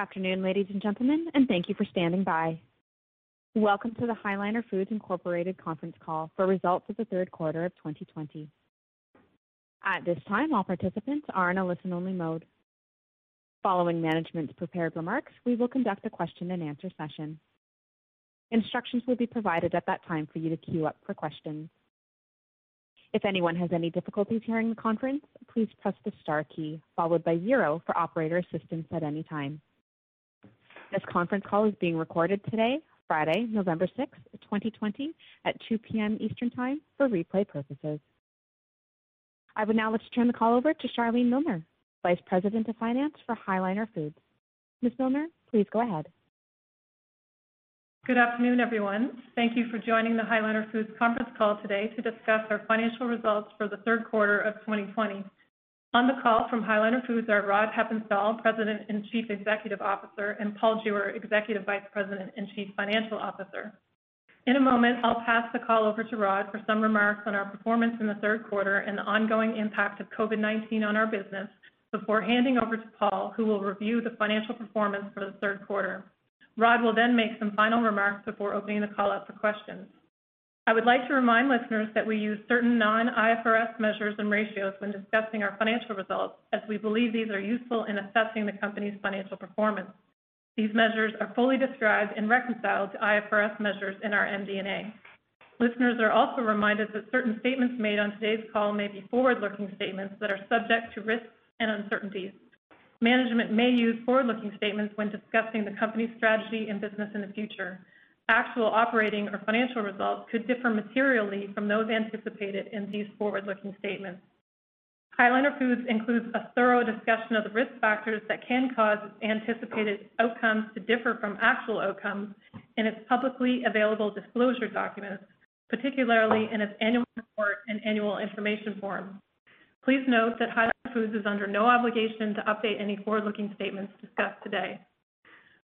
Afternoon, ladies and gentlemen, and thank you for standing by. Welcome to the High Liner Foods Incorporated conference call for results of the third quarter of 2020. At this time, all participants are in a listen-only mode. Following management's prepared remarks, we will conduct a question and answer session. Instructions will be provided at that time for you to queue up for questions. If anyone has any difficulties hearing the conference, please press the star key followed by zero for operator assistance at any time. This conference call is being recorded today, Friday, November 6th, 2020, at 2 P.M. Eastern Time for replay purposes. I would now like to turn the call over to Charlene Milner, Vice President of Finance for High Liner Foods. Ms. Milner, please go ahead. Good afternoon, everyone. Thank you for joining the High Liner Foods conference call today to discuss our financial results for the third quarter of 2020. On the call from High Liner Foods are Rod Hepponstall, President and Chief Executive Officer, and Paul Jewer, Executive Vice President and Chief Financial Officer. In a moment, I'll pass the call over to Rod for some remarks on our performance in the third quarter and the ongoing impact of COVID-19 on our business before handing over to Paul, who will review the financial performance for the third quarter. Rod will then make some final remarks before opening the call up for questions. I would like to remind listeners that we use certain non-IFRS measures and ratios when discussing our financial results, as we believe these are useful in assessing the company's financial performance. These measures are fully described and reconciled to IFRS measures in our MD&A. Listeners are also reminded that certain statements made on today's call may be forward-looking statements that are subject to risks and uncertainties. Management may use forward-looking statements when discussing the company's strategy and business in the future. Actual operating or financial results could differ materially from those anticipated in these forward-looking statements. High Liner Foods includes a thorough discussion of the risk factors that can cause anticipated outcomes to differ from actual outcomes in its publicly available disclosure documents, particularly in its annual report and annual information form. Please note that High Liner Foods is under no obligation to update any forward-looking statements discussed today.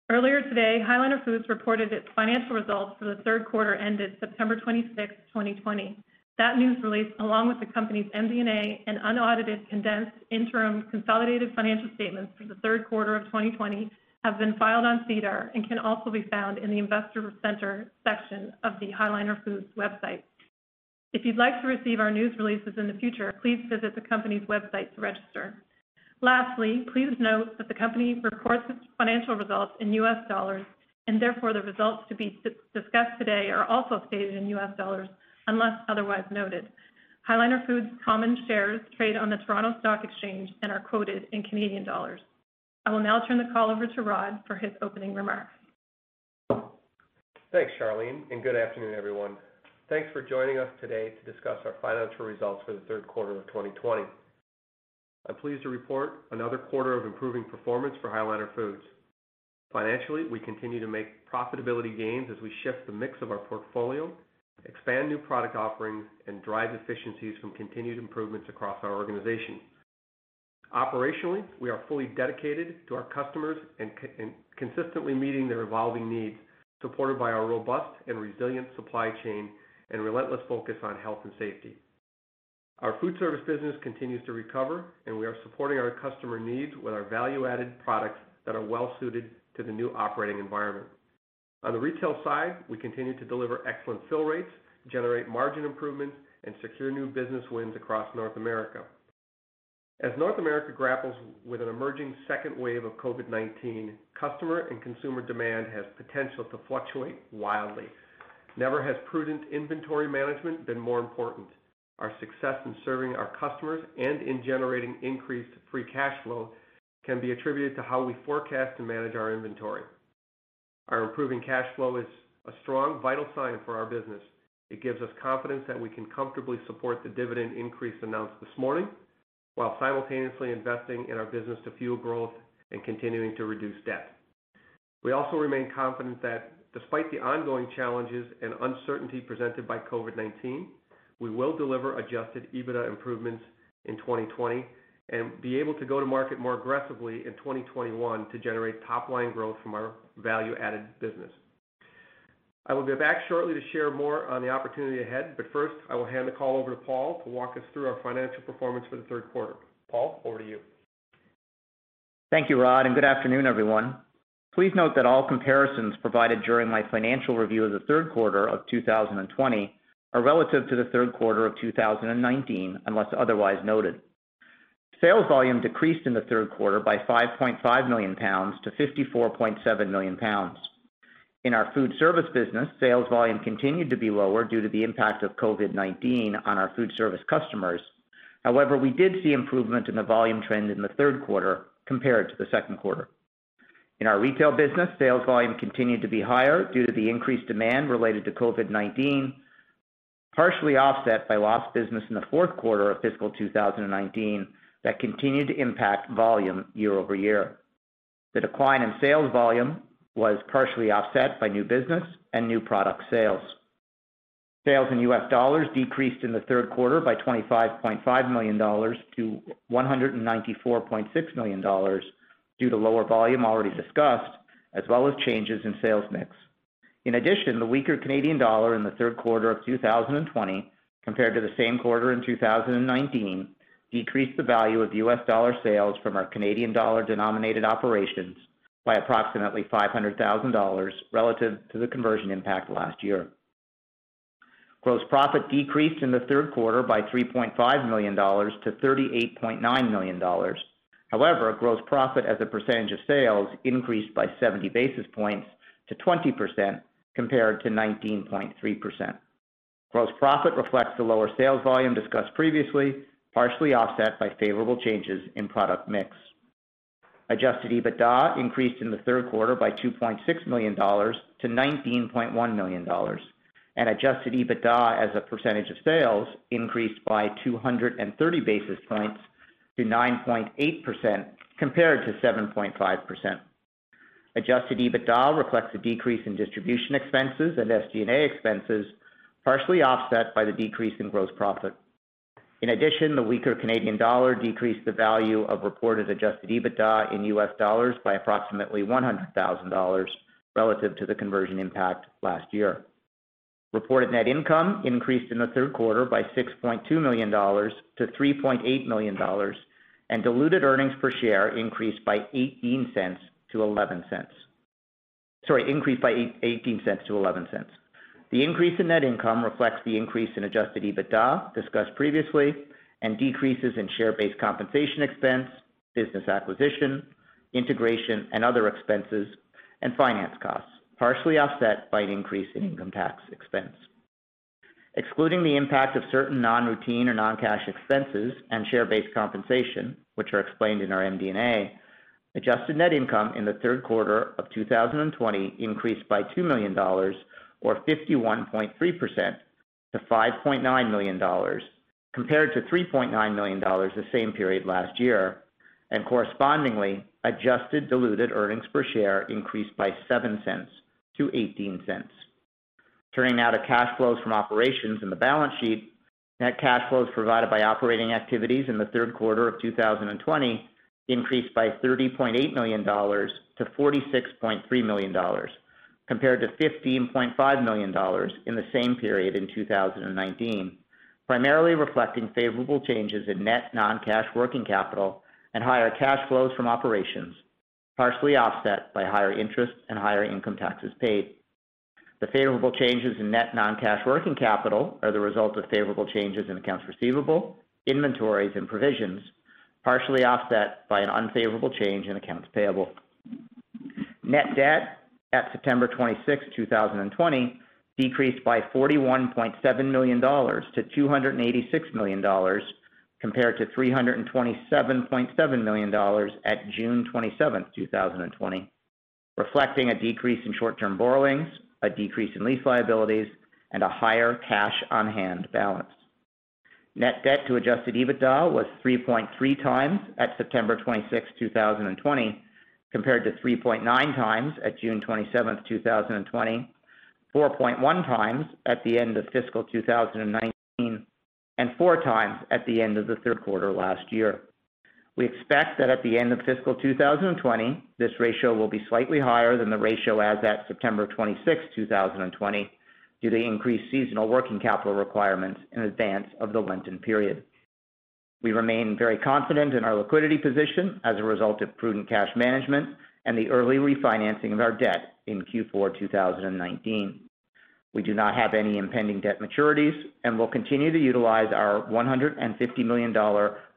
Earlier today, High Liner Foods reported its financial results for the third quarter ended September 26, 2020. That news release, along with the company's MD&A and unaudited condensed interim consolidated financial statements for the third quarter of 2020, have been filed on SEDAR and can also be found in the Investor Center section of the High Liner Foods website. If you'd like to receive our news releases in the future, please visit the company's website to register. Lastly, please note that the company reports its financial results in US dollars, and therefore the results to be discussed today are also stated in US dollars unless otherwise noted. High Liner Foods common shares trade on the Toronto Stock Exchange and are quoted in Canadian dollars. I will now turn the call over to Rod for his opening remarks. Thanks, Charlene, and good afternoon, everyone. Thanks for joining us today to discuss our financial results for the third quarter of 2020. I'm pleased to report another quarter of improving performance for High Liner Foods. Financially, we continue to make profitability gains as we shift the mix of our portfolio, expand new product offerings, and drive efficiencies from continued improvements across our organization. Operationally, we are fully dedicated to our customers and consistently meeting their evolving needs, supported by our robust and resilient supply chain and relentless focus on health and safety. Our food service business continues to recover, and we are supporting our customer needs with our value-added products that are well-suited to the new operating environment. On the retail side, we continue to deliver excellent fill rates, generate margin improvements, and secure new business wins across North America. As North America grapples with an emerging second wave of COVID-19, customer and consumer demand has potential to fluctuate wildly. Never has prudent inventory management been more important. Our success in serving our customers and in generating increased free cash flow can be attributed to how we forecast and manage our inventory. Our improving cash flow is a strong, vital sign for our business. It gives us confidence that we can comfortably support the dividend increase announced this morning while simultaneously investing in our business to fuel growth and continuing to reduce debt. We also remain confident that despite the ongoing challenges and uncertainty presented by COVID-19, we will deliver adjusted EBITDA improvements in 2020 and be able to go to market more aggressively in 2021 to generate top-line growth from our value-added business. I will be back shortly to share more on the opportunity ahead, but first, I will hand the call over to Paul to walk us through our financial performance for the third quarter. Paul, over to you. Thank you, Rod, and good afternoon, everyone. Please note that all comparisons provided during my financial review of the third quarter of 2020 are relative to the third quarter of 2019, unless otherwise noted. Sales volume decreased in the third quarter by 5.5 million pounds to 54.7 million pounds. In our food service business, sales volume continued to be lower due to the impact of COVID-19 on our food service customers. However, we did see improvement in the volume trend in the third quarter compared to the second quarter. In our retail business, sales volume continued to be higher due to the increased demand related to COVID-19, partially offset by lost business in the fourth quarter of fiscal 2019 that continued to impact volume year-over-year. The decline in sales volume was partially offset by new business and new product sales. Sales in US dollars decreased in the third quarter by $25.5 million to $194.6 million due to lower volume already discussed, as well as changes in sales mix. In addition, the weaker Canadian dollar in the third quarter of 2020 compared to the same quarter in 2019 decreased the value of US dollar sales from our Canadian dollar-denominated operations by approximately $500,000 relative to the conversion impact last year. Gross profit decreased in the third quarter by $3.5 million to $38.9 million. However, gross profit as a percentage of sales increased by 70 basis points to 20% compared to 19.3%. Gross profit reflects the lower sales volume discussed previously, partially offset by favorable changes in product mix. Adjusted EBITDA increased in the third quarter by $2.6 million to $19.1 million, and adjusted EBITDA as a percentage of sales increased by 230 basis points to 9.8% compared to 7.5%. Adjusted EBITDA reflects a decrease in distribution expenses and SG&A expenses, partially offset by the decrease in gross profit. In addition, the weaker Canadian dollar decreased the value of reported adjusted EBITDA in US dollars by approximately $100,000 relative to the conversion impact last year. Reported net income increased in the third quarter by $6.2 million to $3.8 million, and diluted earnings per share increased by $0.18 to $0.11. Sorry, increased by $0.18 to $0.11. The increase in net income reflects the increase in adjusted EBITDA discussed previously and decreases in share-based compensation expense, business acquisition, integration, and other expenses, and finance costs, partially offset by an increase in income tax expense. Excluding the impact of certain non-routine or non-cash expenses and share-based compensation, which are explained in our MD&A, adjusted net income in the third quarter of 2020 increased by $2 million or 51.3% to $5.9 million, compared to $3.9 million the same period last year, and correspondingly, adjusted diluted earnings per share increased by $0.07 to $0.18. Turning now to cash flows from operations in the balance sheet. Net cash flows provided by operating activities in the third quarter of 2020 increased by $30.8 million to $46.3 million, compared to $15.5 million in the same period in 2019, primarily reflecting favorable changes in net non-cash working capital and higher cash flows from operations, partially offset by higher interest and higher income taxes paid. The favorable changes in net non-cash working capital are the result of favorable changes in accounts receivable, inventories, and provisions, partially offset by an unfavorable change in accounts payable. Net debt at September 26, 2020, decreased by $41.7 million to $286 million, compared to $327.7 million at June 27, 2020, reflecting a decrease in short-term borrowings, a decrease in lease liabilities, and a higher cash on hand balance. Net debt to adjusted EBITDA was 3.3 times at September 26, 2020, compared to 3.9x at June 27, 2020, 4.1x at the end of fiscal 2019, and 4x at the end of the third quarter last year. We expect that at the end of fiscal 2020, this ratio will be slightly higher than the ratio as at September 26, 2020, due to increased seasonal working capital requirements in advance of the Lenten period. We remain very confident in our liquidity position as a result of prudent cash management and the early refinancing of our debt in Q4 2019. We do not have any impending debt maturities and will continue to utilize our $150 million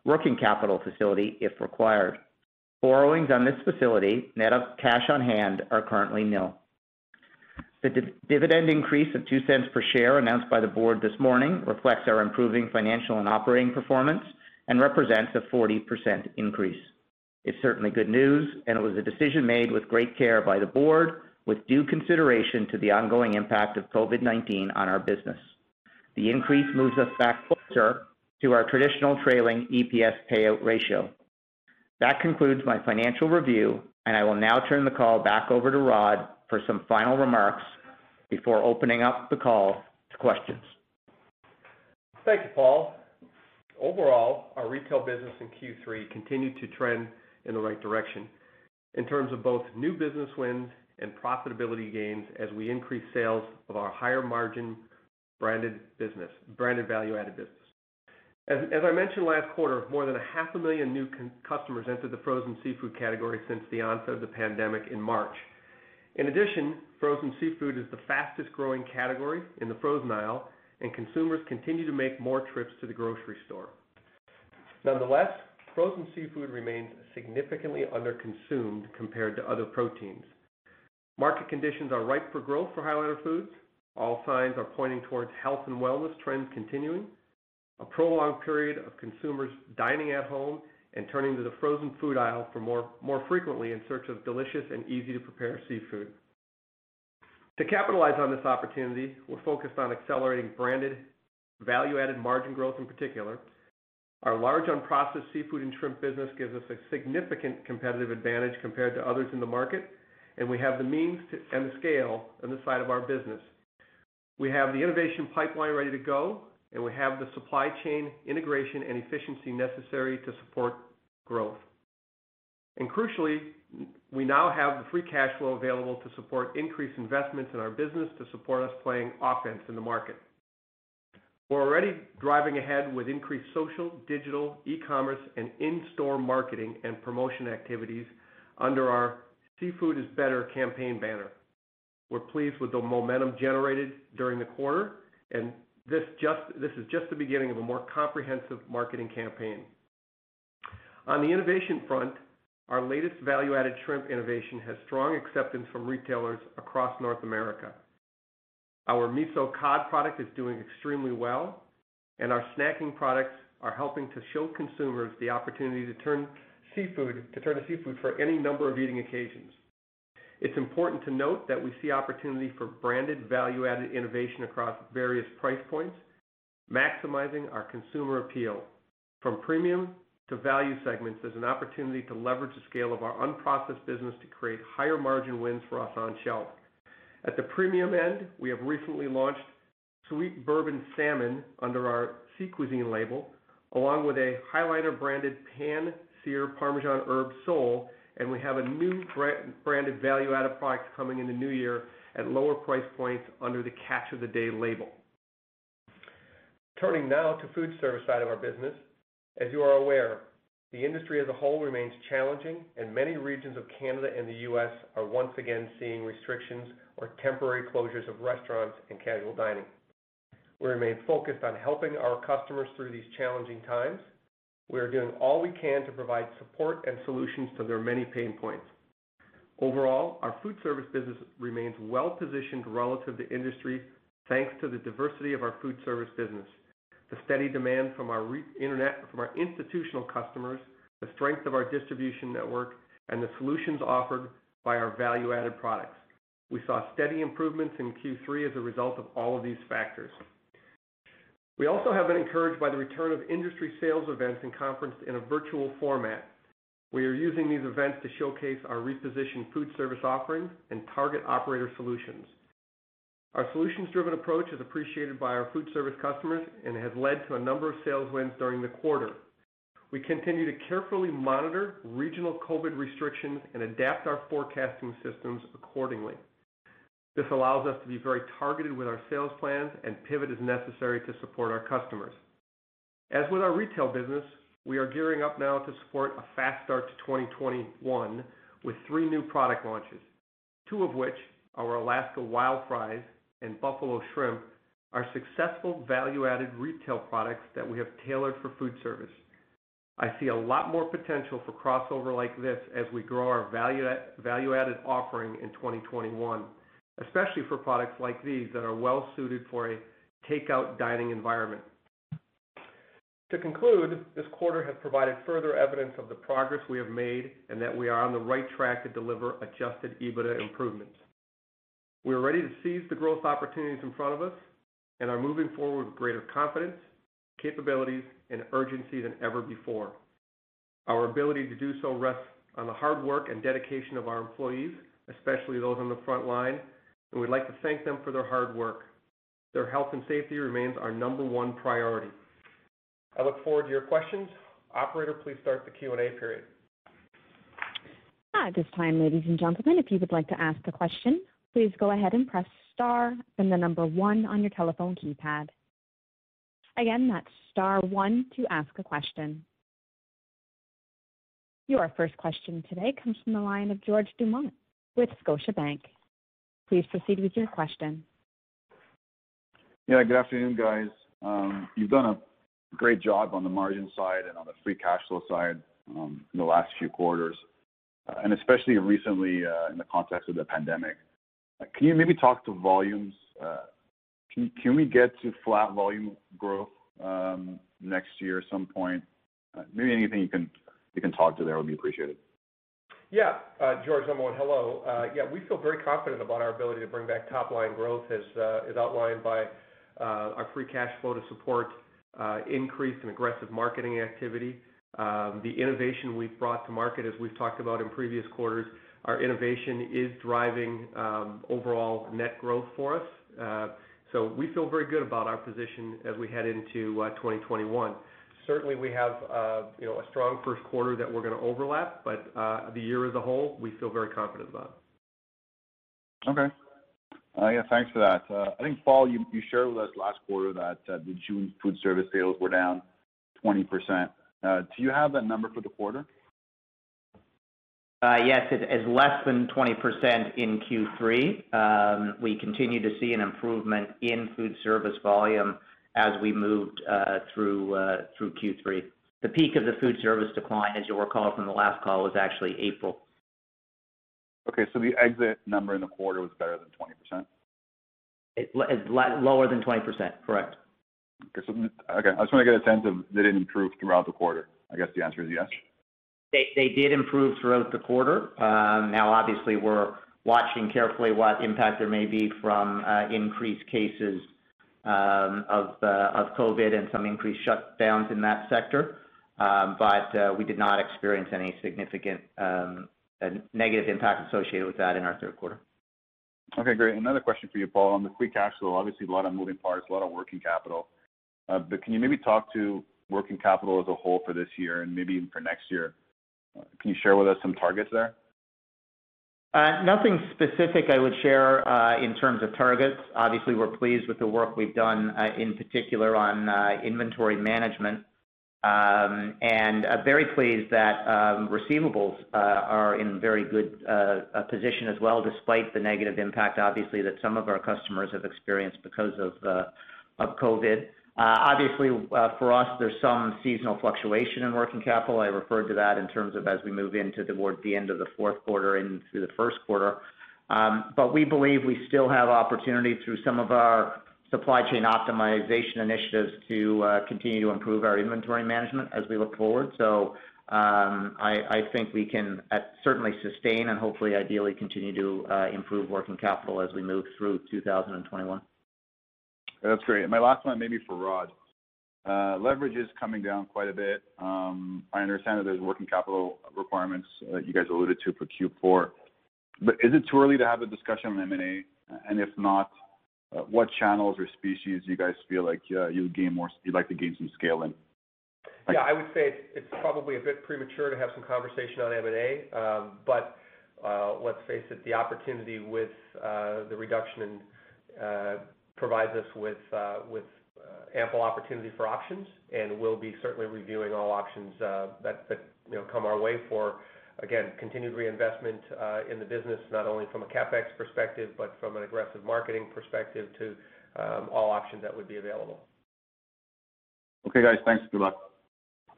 working capital facility if required. Borrowings on this facility, net of cash on hand, are currently nil. The dividend increase of $0.02 per share announced by the board this morning reflects our improving financial and operating performance and represents a 40% increase. It's certainly good news, and it was a decision made with great care by the board, with due consideration to the ongoing impact of COVID-19 on our business. The increase moves us back closer to our traditional trailing EPS payout ratio. That concludes my financial review, and I will now turn the call back over to Rod for some final remarks before opening up the call to questions. Thank you, Paul. Overall, our retail business in Q3 continued to trend in the right direction in terms of both new business wins and profitability gains as we increase sales of our higher margin branded business, branded value-added business. As I mentioned last quarter, more than a half a million new customers entered the frozen seafood category since the onset of the pandemic in March. In addition, frozen seafood is the fastest-growing category in the frozen aisle, and consumers continue to make more trips to the grocery store. Nonetheless, frozen seafood remains significantly under-consumed compared to other proteins. Market conditions are ripe for growth for High Liner Foods. All signs are pointing towards health and wellness trends continuing, a prolonged period of consumers dining at home and turning to the frozen food aisle for more more frequently in search of delicious and easy-to-prepare seafood. To capitalize on this opportunity, we're focused on accelerating branded value-added margin growth in particular. Our large unprocessed seafood and shrimp business gives us a significant competitive advantage compared to others in the market, and we have the means and the scale on this side of our business. We have the innovation pipeline ready to go, and we have the supply chain integration and efficiency necessary to support growth. And crucially, we now have the free cash flow available to support increased investments in our business to support us playing offense in the market. We're already driving ahead with increased social, digital, e-commerce, and in-store marketing and promotion activities under our Seafood is Better campaign banner. We're pleased with the momentum generated during the quarter, and this is just the beginning of a more comprehensive marketing campaign. On the innovation front, our latest value-added shrimp innovation has strong acceptance from retailers across North America. Our Miso Cod product is doing extremely well, and our snacking products are helping to show consumers the opportunity to turn seafood to turn to seafood for any number of eating occasions. It's important to note that we see opportunity for branded value-added innovation across various price points, maximizing our consumer appeal. From premium to value segments, there's an opportunity to leverage the scale of our unprocessed business to create higher margin wins for us on shelf. At the premium end, we have recently launched Sweet Bourbon Salmon under our Sea Cuisine label, along with a High Liner branded pan-sear Parmesan herb sole, and we have a new branded value-added product coming in the new year at lower price points under the Catch of the Day label. Turning now to food service side of our business. As you are aware, the industry as a whole remains challenging, and many regions of Canada and the U.S. are once again seeing restrictions or temporary closures of restaurants and casual dining. We remain focused on helping our customers through these challenging times. We are doing all we can to provide support and solutions to their many pain points. Overall, our food service business remains well-positioned relative to industry, thanks to the diversity of our food service business, the steady demand from our institutional customers, the strength of our distribution network, and the solutions offered by our value-added products. We saw steady improvements in Q3 as a result of all of these factors. We also have been encouraged by the return of industry sales events and conference in a virtual format. We are using these events to showcase our repositioned food service offerings and target operator solutions. Our solutions-driven approach is appreciated by our food service customers and has led to a number of sales wins during the quarter. We continue to carefully monitor regional COVID restrictions and adapt our forecasting systems accordingly. This allows us to be very targeted with our sales plans and pivot as necessary to support our customers. As with our retail business, we are gearing up now to support a fast start to 2021 with three new product launches, two of which, our Alaska Wild Fries and Buffalo Shrimp, are successful value-added retail products that we have tailored for food service. I see a lot more potential for crossover like this as we grow our value-added offering in 2021, especially for products like these that are well suited for a takeout dining environment. To conclude, this quarter has provided further evidence of the progress we have made and that we are on the right track to deliver adjusted EBITDA improvements. We are ready to seize the growth opportunities in front of us and are moving forward with greater confidence, capabilities, and urgency than ever before. Our ability to do so rests on the hard work and dedication of our employees, especially those on the front line, and we'd like to thank them for their hard work. Their health and safety remains our number one priority. I look forward to your questions. Operator, please start the Q&A period. At this time, ladies and gentlemen, if you would like to ask a question, please go ahead and press star, then the number one on your telephone keypad. Again, that's star one to ask a question. Your first question today comes from the line of George Doumet with Scotiabank. Please proceed with your question. Yeah, good afternoon, guys. Um, you've done a great job on the margin side and on the free cash flow side um, in the last few quarters, uh, and especially recently uh, in the context of the pandemic. Uh, can you maybe talk to volumes? Can we get to flat volume growth um, next year at some point? Maybe anything you can you can talk to there would be appreciated. Yeah. Uh, George, number one, hello. Uh, yeah, we feel very confident about our ability to bring back top-line growth as uh, is outlined by our free cash flow to support increased and aggressive marketing activity. Um, the innovation we've brought to market, as we've talked about in previous quarters, our innovation is driving um, overall net growth for us. Uh so we feel very good about our position as we head into 2021. Certainly, we have uh, you know, a strong first quarter that we're going to overlap, but uh, the year as a whole, we feel very confident about. Okay. Uh, yeah, thanks for that. I think, Paul, you shared with us last quarter that the June food service sales were down 20%. Do you have that number for the quarter? Yes, it is less than 20% in Q3. Um, we continue to see an improvement in food service volume as we moved uh, through uh, Q3. The peak of the food service decline, as you'll recall from the last call, was actually April. Okay, so the exit number in the quarter was better than 20%? It's lower than 20%, correct. Okay. I just want to get a sense of did it improve throughout the quarter? I guess the answer is yes. They did improve throughout the quarter. Um, now, obviously, we're watching carefully what impact there may be from uh, increased cases Um, of uh of COVID and some increased shutdowns in that sector. Um, but uh, we did not experience any significant um, uh, negative impact associated with that in our third quarter. Okay, great. Another question for you, Paul. On the free cash flow, obviously a lot of moving parts, a lot of working capital. Uh but can you maybe talk to working capital as a whole for this year and maybe even for next year? Uh, can you share with us some targets there? Uh, nothing specific I would share uh, in terms of targets. Obviously, we're pleased with the work we've done, uh, in particular on inventory management. Um, and very pleased that um, receivables are in very good position as well, despite the negative impact, obviously, that some of our customers have experienced because of of COVID. Obviously, for us, there's some seasonal fluctuation in working capital. I referred to that in terms of as we move into towards the end of the fourth quarter into the first quarter. Um but we believe we still have opportunity through some of our supply chain optimization initiatives to continue to improve our inventory management as we look forward. So um I think we can certainly sustain and hopefully ideally continue to improve working capital as we move through 2021. That's great. My last one maybe for Rod. Uh, leverage is coming down quite a bit. Um, I understand that there's working capital requirements uh, that you guys alluded to for Q4. but Is it too early to have a discussion on M&A? If not, uh, what channels or species do you guys feel like you'd like to gain some scale in? Yeah, I would say it's probably a bit premature to have some conversation on M&A. Um, but let's face it, the opportunity with the reduction provides us with uh with ample opportunity for options, and we'll be certainly reviewing all options uh that that you know come our way for, again, continued reinvestment in the business, not only from a CapEx perspective, but from an aggressive marketing perspective to all options that would be available. Okay, guys. Thanks. Good luck.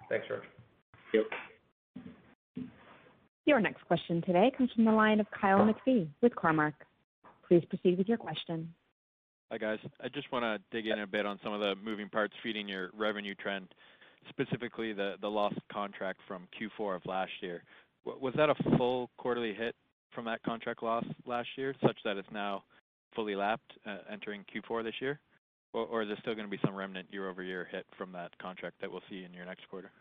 Thanks, George. Yep. Your next question today comes from the line of Kyle McPhee with Cormark. Please proceed with your question. Hi, guys. I just want to dig in a bit on some of the moving parts feeding your revenue trend, specifically the lost contract from Q4 of last year. Was that a full quarterly hit from that contract loss last year, such that it's now fully lapped uh, entering Q4 this year? Or is there still going to be some remnant year-over-year hit from that contract that we'll see in your next quarter?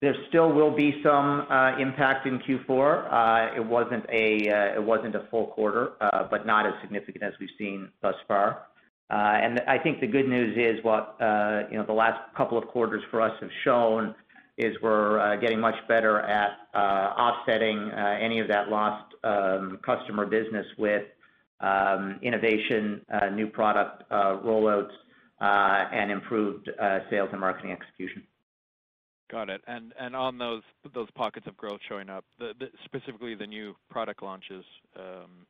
There still will be some uh impact in Q4. It wasn't a uh it wasn't a full quarter, uh but not as significant as we've seen thus far. Uh and I think the good news is what uh you know the last couple of quarters for us have shown is we're getting much better at uh offsetting any of that lost um customer business with um innovation, uh new product uh rollouts, uh and improved uh sales and marketing execution. Got it. And on those pockets of growth showing up, specifically the new product launches, um,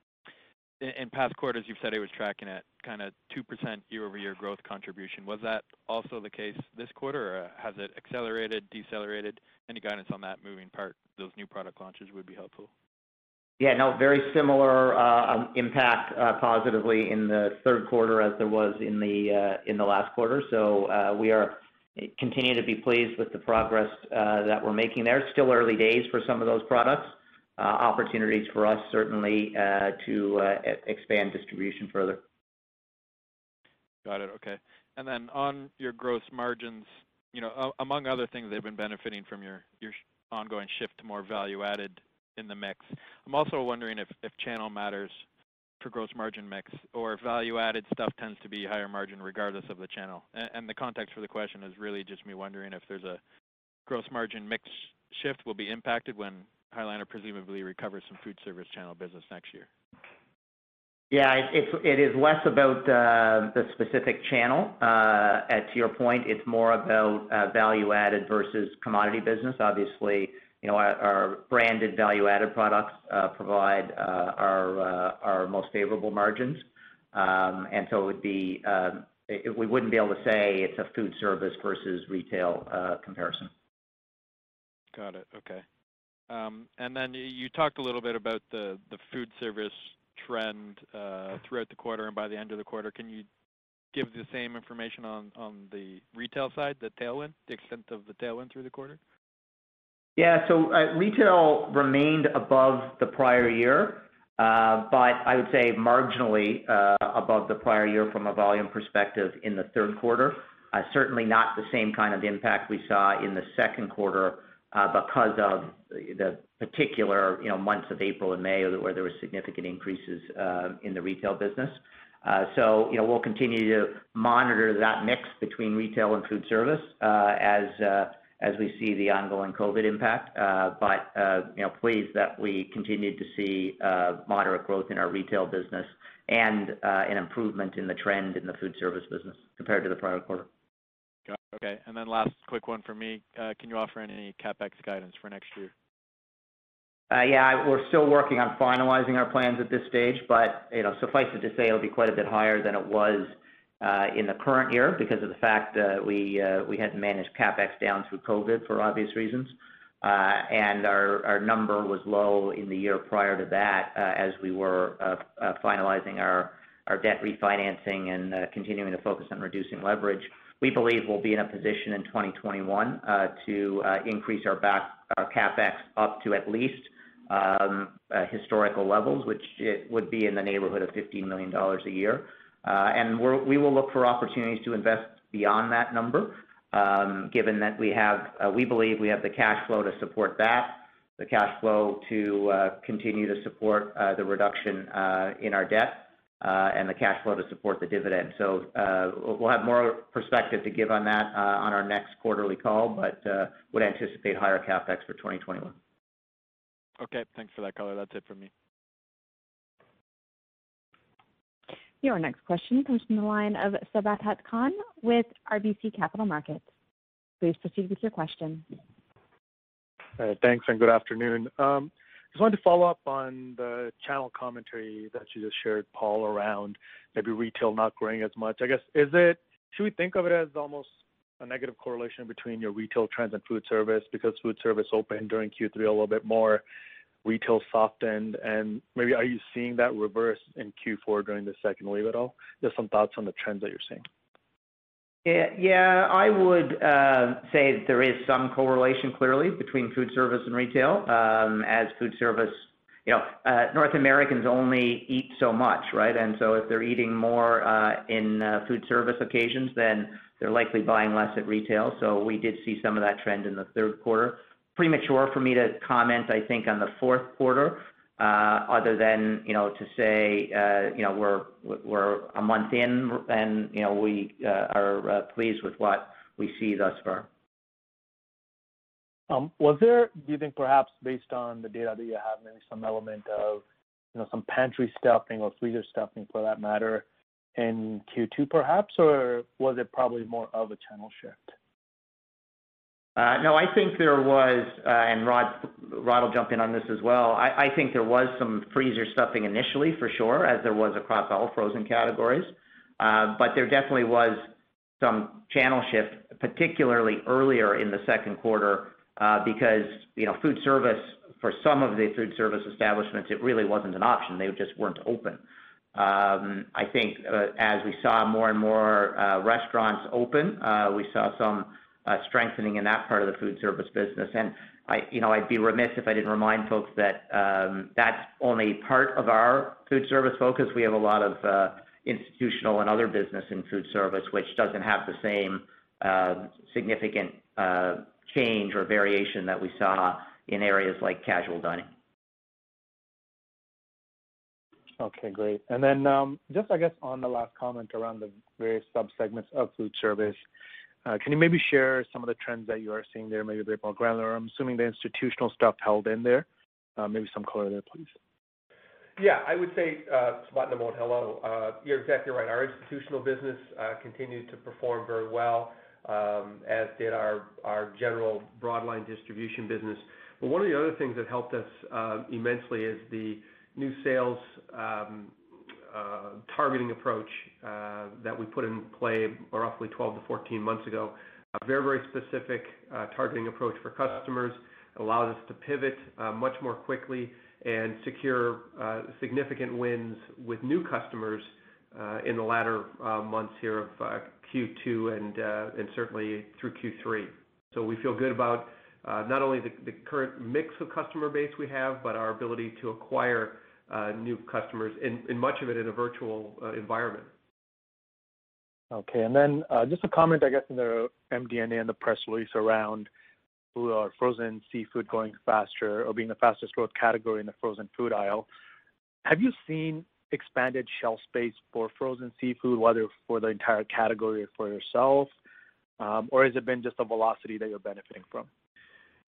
in past quarters, you've said it was tracking at kind of 2% year-over-year growth contribution. Was that also the case this quarter, or has it accelerated, decelerated? Any guidance on that moving part, those new product launches would be helpful. Yeah, no, very similar uh, um, impact uh, positively in the third quarter as there was in the uh in the last quarter. So uh, we continue to be pleased with the progress uh, that we're making there. Still early days for some of those products. Uh, opportunities for us certainly uh, to expand distribution further. Got it. Okay. And then on your gross margins, you know, among other things, they've been benefiting from your ongoing shift to more value-added in the mix. I'm also wondering if channel matters for gross margin mix, or value-added stuff tends to be higher margin regardless of the channel. And the context for the question is really just me wondering if there's a gross margin mix shift will be impacted when High Liner presumably recovers some food service channel business next year. Yeah, it is less about the specific channel. Uh at to your point, it's more about value-added versus commodity business. Obviously, our branded value-added products uh, provide uh, uh, our most favorable margins. Um and so it would be, we wouldn't be able to say it's a food service versus retail comparison. Got it. Okay. Um and then you talked a little bit about the food service trend throughout the quarter and by the end of the quarter. Can you give the same information on the retail side, the tailwind, the extent of the tailwind through the quarter? Uh, retail remained above the prior year, uh, but I would say marginally uh, above the prior year from a volume perspective in the third quarter. Certainly not the same kind of impact we saw in the second quarter because of the particular you know months of April and May where there were significant increases in the retail business. Uh so you know, we'll continue to monitor that mix between retail and food service as we see the ongoing COVID impact. But pleased that we continued to see uh, moderate growth in our retail business and uh, an improvement in the trend in the food service business compared to the prior quarter. Got it. Okay. Last quick one from me. Uh, can you offer any CapEx guidance for next year? Yeah. We're still working on finalizing our plans at this stage, but you know, suffice it to say, it'll be quite a bit higher than it was Uh, in the current year because of the fact that uh, we had to manage CapEx down through COVID for obvious reasons. Uh and our number was low in the year prior to that uh, as we were finalizing our debt refinancing and continuing to focus on reducing leverage. We believe we'll be in a position in 2021 to increase our CapEx up to at least um, historical levels, which it would be in the neighborhood of 15 million dollars a year. Uh, and we will look for opportunities to invest beyond that number. Um, given that we have uh we believe we have the cash flow to support that, the cash flow to uh, continue to support uh, the reduction in our debt, and the cash flow to support the dividend. So we'll have more perspective to give on that on our next quarterly call, but would anticipate higher CapEx for 2021. Okay. Thanks for that color. That's it for me. Your next question comes from the line of Sabahat Khan with RBC Capital Markets. Please proceed with your question. Thanks, and good afternoon. Um, just wanted to follow up on the channel commentary that you just shared, Paul, around maybe retail not growing as much. I guess, is it should we think of it as almost a negative correlation between your retail trends and food service because food service opened during Q3 a little bit more, retail softened, and maybe are you seeing that reverse in Q4 during the second wave at all? Just some thoughts on the trends that you're seeing. Yeah. I would uh, say that there is some correlation, clearly, between food service and retail. Um, as food service, you know, uh North Americans only eat so much, right? And so if they're eating more uh, in uh, food service occasions, then they're likely buying less at retail. So we did see some of that trend in the third quarter. Premature for me to comment, I think, on the fourth quarter, uh, other than you know, to say uh, you know, we're we're a month in, and you know, we uh, are pleased with what we see thus far. Um, was there, do you think perhaps based on the data that you have, maybe some element of you know, some pantry stuffing or freezer stuffing for that matter in Q2 perhaps, or was it probably more of a channel shift? Uh, no, I think there was, uh, and Rod will jump in on this as well. I think there was some freezer stuffing initially, for sure, as there was across all frozen categories. Uh, but there definitely was some channel shift, particularly earlier in the second quarter, uh, because you know, food service, for some of the food service establishments, it really wasn't an option. They just weren't open. Um, I think as we saw more and more restaurants open, we saw some Uh, strengthening in that part of the food service business. And I'd be remiss if I didn't remind folks that um, that's only part of our food service focus. We have a lot of uh, institutional and other business in food service, which doesn't have the same uh, significant change or variation that we saw in areas like casual dining. Okay, great. And then um just, I guess, on the last comment around the various sub-segments of food service, Uh, can you maybe share some of the trends that you are seeing there, maybe a bit more granular? I'm assuming the institutional stuff held in there. Uh, maybe some color there, please. Yeah, I would say, uh, Spot Sabahat, hello. You're exactly right. Our institutional business continued to perform very well, um, as did our our general broadline distribution business. But one of the other things that helped us immensely is the new sales um, Uh, targeting approach uh, that we put in play roughly 12-14 months ago. A very very specific uh, targeting approach for customers, allowed us to pivot much more quickly and secure significant wins with new customers in the latter months here of Q2 and and certainly through Q3. We feel good about not only the current mix of customer base we have, but our ability to acquire Uh, new customers, and much of it in a virtual uh, environment. Okay. And then uh just a comment, I guess, in the MD&A and the press release around frozen seafood growing faster or being the fastest growth category in the frozen food aisle. Have you seen expanded shelf space for frozen seafood, whether for the entire category or for yourself? Um, or has it been just the velocity that you're benefiting from?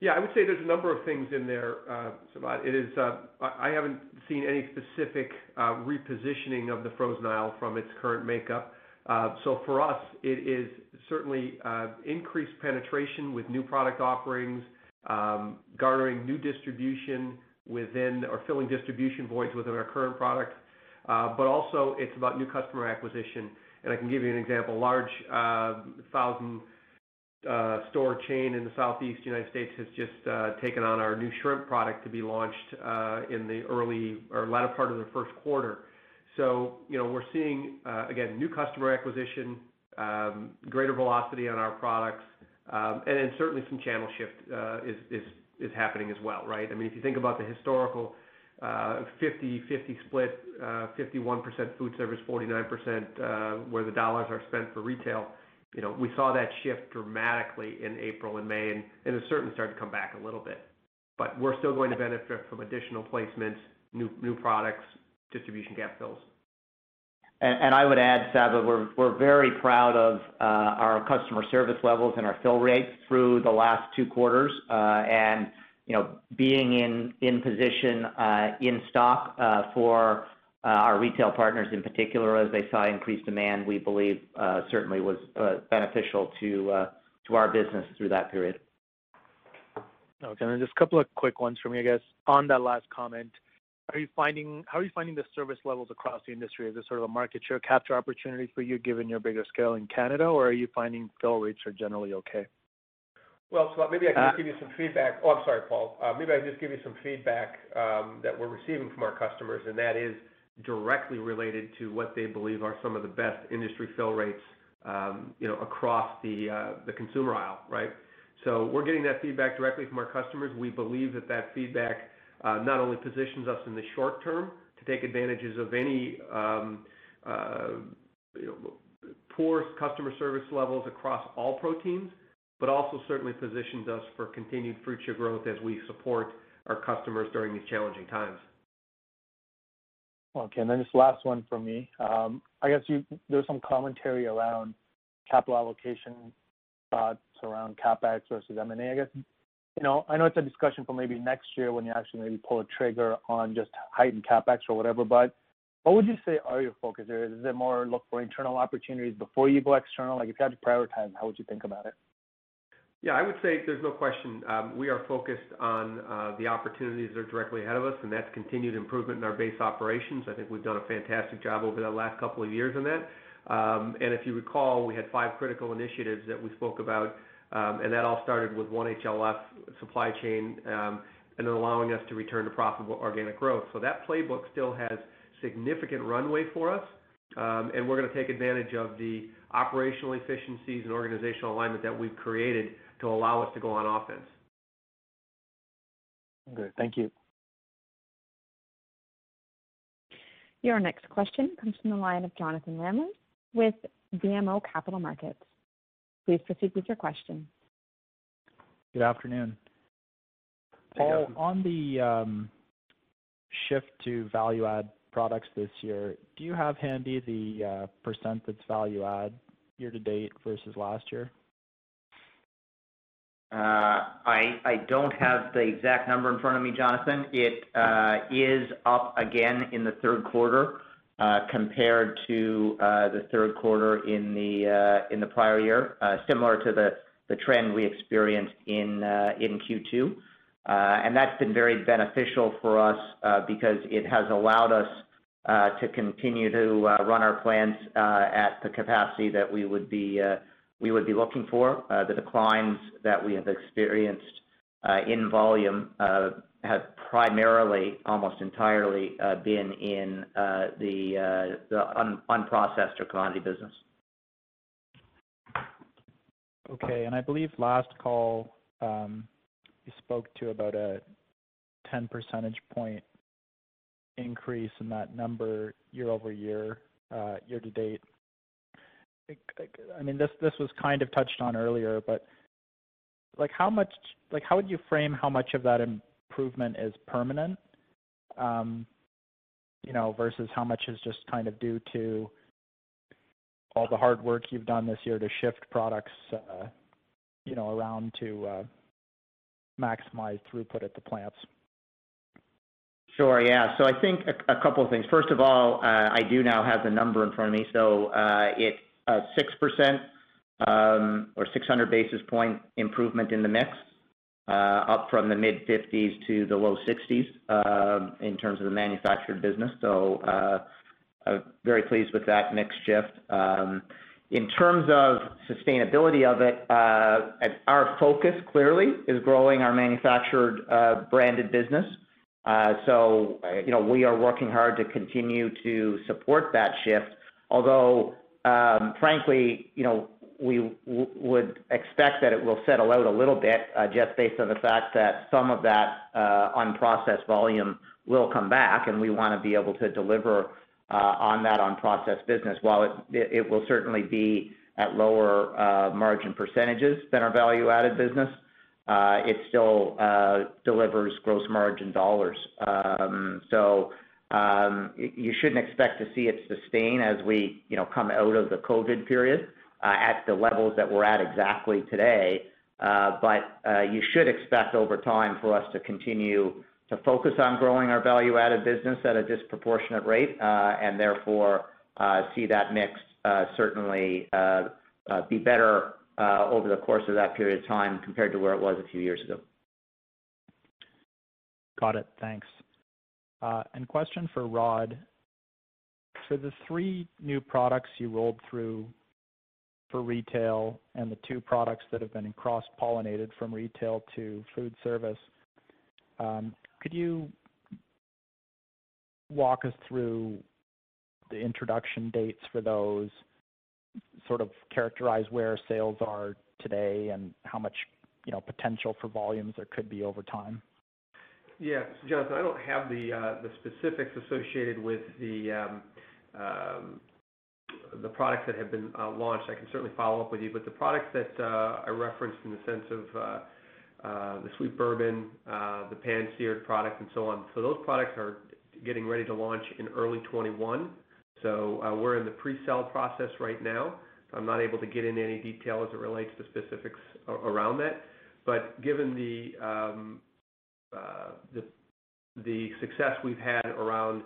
Yeah, I would say there's a number of things in there, uh, Samad. It is, uh, I haven't seen any specific uh, repositioning of the frozen aisle from its current makeup. So for us, it is certainly increased penetration with new product offerings, um, garnering new distribution within or filling distribution voids within our current products. But also it's about new customer acquisition. I can give you an example. Large 1,000 uh, store chain in the southeast United States has just uh, taken on our new shrimp product to be launched uh, in the early or latter part of the first quarter. So, you know, we're seeing, uh, again, new customer acquisition, um, greater velocity on our products, um, and then certainly some channel shift uh, is, is, is happening as well, right? I mean, if you think about the historical uh, 50/50 split, 51% food service, 49% where the dollars are spent for retail, you know, we saw that shift dramatically in April and May, and it's certainly started to come back a little bit. But we're still going to benefit from additional placements, new new products, distribution gap fills. And and I would add, Saba, we're very proud of uh, our customer service levels and our fill rates through the last two quarters. Uh and you know, being in position uh, in stock uh, for Uh, our retail partners in particular as they saw increased demand, we believe uh, certainly was uh, beneficial to our business through that period. Okay. And just a couple of quick ones from me, I guess. On that last comment, how are you finding the service levels across the industry? Is this sort of a market share capture opportunity for you given your bigger scale in Canada, or are you finding fill rates are generally okay? Well, oh, maybe I can just give you some feedback. Oh, I'm sorry, Paul. Maybe I can just give you some feedback that we're receiving from our customers, and that is directly related to what they believe are some of the best industry fill rates, um, you know, across the uh, the consumer aisle, right? So we're getting that feedback directly from our customers. We believe that that feedback uh, not only positions us in the short term to take advantages of any, um, uh, you know, poor customer service levels across all proteins, but also certainly positions us for continued future growth as we support our customers during these challenging times. Okay. And then just last one from me. Um, I guess you, there's some commentary around capital allocation thoughts around CapEx versus M&A, I guess. You know, I know it's a discussion for maybe next year when you actually maybe pull a trigger on just heightened CapEx or whatever, but what would you say are your focus areas? Is it more look for internal opportunities before you go external? Like, if you had to prioritize, how would you think about it? Yeah, I would say there's no question, um, we are focused on uh, the opportunities that are directly ahead of us, and that's continued improvement in our base operations. I think we've done a fantastic job over the last couple of years in that. Um, and If you recall, we had five critical initiatives that we spoke about, um, and that all started with One HLF supply chain, um, and then allowing us to return to profitable organic growth. So That playbook still has significant runway for us, and we're gonna take advantage of the operational efficiencies and organizational alignment that we've created to allow us to go on offense. Good. Thank you. Your next question comes from the line of Jonathan Lamers with BMO Capital Markets. Please proceed with your question. Good afternoon. Paul, on the um, shift to value add products this year, do you have handy the uh, percent that's value add year to date versus last year? Uh, I don't have the exact number in front of me, Jonathan. It uh, is up again in the third quarter uh, compared to the third quarter in the uh in the prior year, similar to the the trend we experienced in uh in Q2. That's been very beneficial for us because it has allowed us to continue to run our plants at the capacity that we would be looking for. Uh, the declines that we have experienced uh, in volume uh, have primarily, almost entirely, been in the unprocessed or commodity business. Okay. And I believe last call, um, you spoke to about a 10 percentage point increase in that number year-over-year, year to date. I mean, this this was kind of touched on earlier, but like how much, like how would you frame how much of that improvement is permanent, um, you know, versus how much is just kind of due to all the hard work you've done this year to shift products, uh, you know, around to uh, maximize throughput at the plants? Sure. Yeah. So I think a couple of things. First of all, uh, I do now have the number in front of me. So uh it's 6% um, or 600 basis point improvement in the mix, uh, up from the mid-50s to the low 60s, um, in terms of the manufactured business. So, uh, very pleased with that mix shift. Um, in terms of sustainability of it, uh, our focus clearly is growing our manufactured branded business. So, you know, we are working hard to continue to support that shift. Although, Um, frankly, you know, we would expect that it will settle out a little bit, uh, just based on the fact that some of that uh, unprocessed volume will come back, and we wanna be able to deliver uh, on that unprocessed business. While it will certainly be at lower margin percentages than our value-added business, it still delivers gross margin dollars. Um, Um, you shouldn't expect to see it sustain as we, you know, come out of the COVID period uh, at the levels that we're at exactly today. Uh, but uh, you should expect over time for us to continue to focus on growing our value-added business at a disproportionate rate, and therefore see that mix certainly be better over the course of that period of time compared to where it was a few years ago. Got it. Thanks. Uh, question for Rod. For the three new products you rolled through for retail and the two products that have been cross-pollinated from retail to food service, um, could you walk us through the introduction dates for those, sort of characterize where sales are today and how much, potential for volumes there could be over time? Yeah. Jonathan, I don't have the uh, specifics associated with the um, um, the products that have been uh, launched. I can certainly follow up with you. But the products that uh, I referenced in the sense of the Sweet Bourbon, the pan-seared product and so on. So those products are getting ready to launch in early 2021. We're in the pre-sale process right now. I'm not able to get into any detail as it relates to specifics around that. But given the um, success we've had around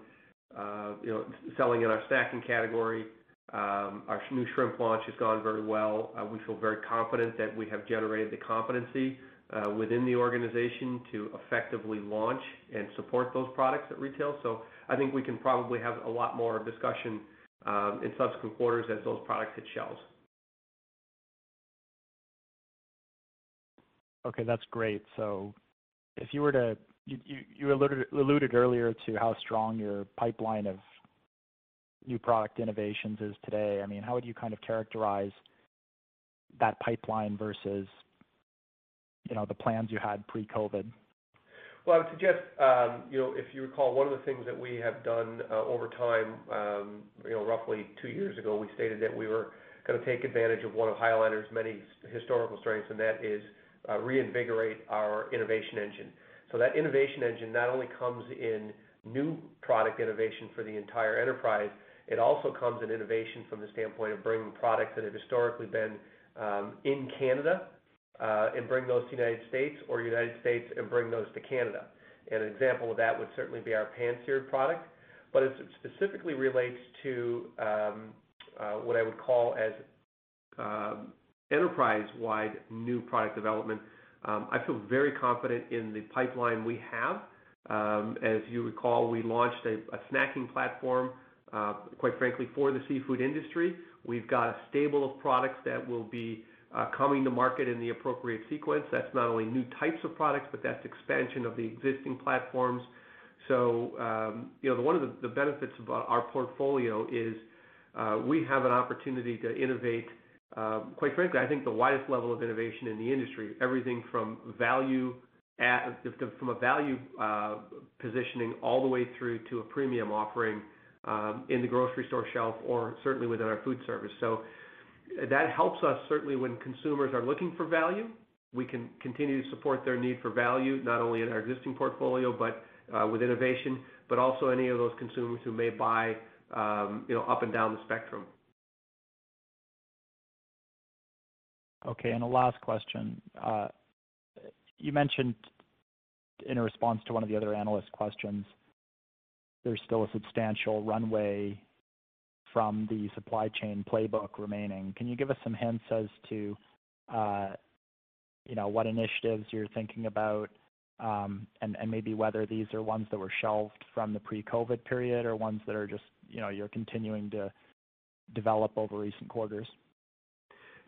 uh, know, selling in our snacking category, um, our new shrimp launch has gone very well. Uh, we feel very confident that we have generated the competency uh, within the organization to effectively launch and support those products at retail. So I think we can probably have a lot more discussion um, in subsequent quarters as those products hit shelves. Okay, that's great. You were to you alluded earlier to how strong your pipeline of new product innovations is today. I mean, how would you kind of characterize that pipeline versus, you know, the plans you had pre-COVID? Well, I would suggest, um, you know, if you recall, one of the things that we have done uh, over time, um, you know, roughly two years ago, we stated that we were gonna take advantage of one of High Liner's many historical strengths, and that is Uh, reinvigorate our innovation engine. So that innovation engine not only comes in new product innovation for the entire enterprise, it also comes in innovation from the standpoint of bringing products that have historically been um, in Canada uh, and bring those to the United States or United States and bring those to Canada. An example of that would certainly be our pan-seared product. As it specifically relates to um, uh, what I would call as um, enterprise-wide new product development, um, I feel very confident in the pipeline we have. Um, as you recall, we launched a snacking platform, uh, quite frankly, for the seafood industry. We've got a stable of products that will be uh, coming to market in the appropriate sequence. That's not only new types of products, but that's expansion of the existing platforms. So um, you know, one of the benefits about our portfolio is uh, we have an opportunity to innovate, quite frankly, I think the widest level of innovation in the industry. Everything from value, at, from a value uh, positioning all the way through to a premium offering um, in the grocery store shelf or certainly within our food service. So that helps us certainly when consumers are looking for value. We can continue to support their need for value, not only in our existing portfolio, but uh, with innovation, but also any of those consumers who may buy, um, you know, up and down the spectrum. Okay. And a last question. Uh, you mentioned in response to one of the other analyst questions, there's still a substantial runway from the supply chain playbook remaining. Can you give us some hints as to, uh, you know, what initiatives you're thinking about, um, and maybe whether these are ones that were shelved from the pre-COVID period or ones that are just, you know, you're continuing to develop over recent quarters?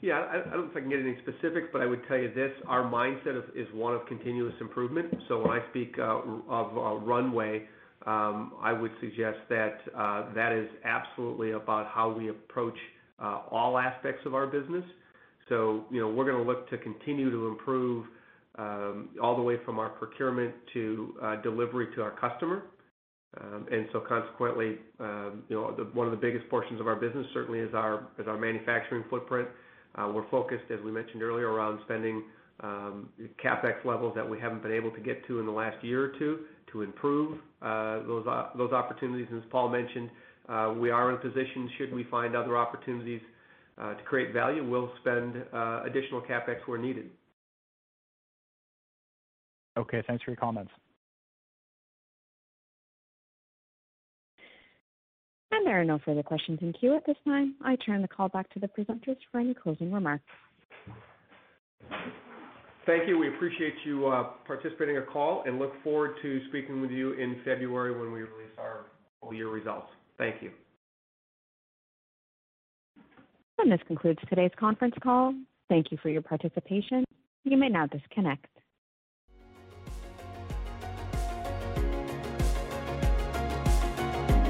Yeah. I don't know if I can get any specifics, but I would tell you this, our mindset is one of continuous improvement. So when I speak uh, of uh, runway, um, I would suggest that uh, that is absolutely about how we approach all aspects of our business. So, you know, we're gonna look to continue to improve um, all the way from our procurement to delivery to our customer. Um, and so consequently, um, you know, one of the biggest portions of our business certainly is our manufacturing footprint. Uh, we're focused, as we mentioned earlier, around spending um, capex levels that we haven't been able to get to in the last year or two to improve uh, those uh, those opportunities. As Paul mentioned, we are in a position, should we find other opportunities to create value, we'll spend additional capex where needed. Okay, thanks for your comments. There are no further questions in queue at this time. I turn the call back to the presenters for any closing remarks. Thank you. We appreciate you uh, participating in our call and look forward to speaking with you in February when we release our full year results. Thank you. And this concludes today's conference call. Thank you for your participation. You may now disconnect.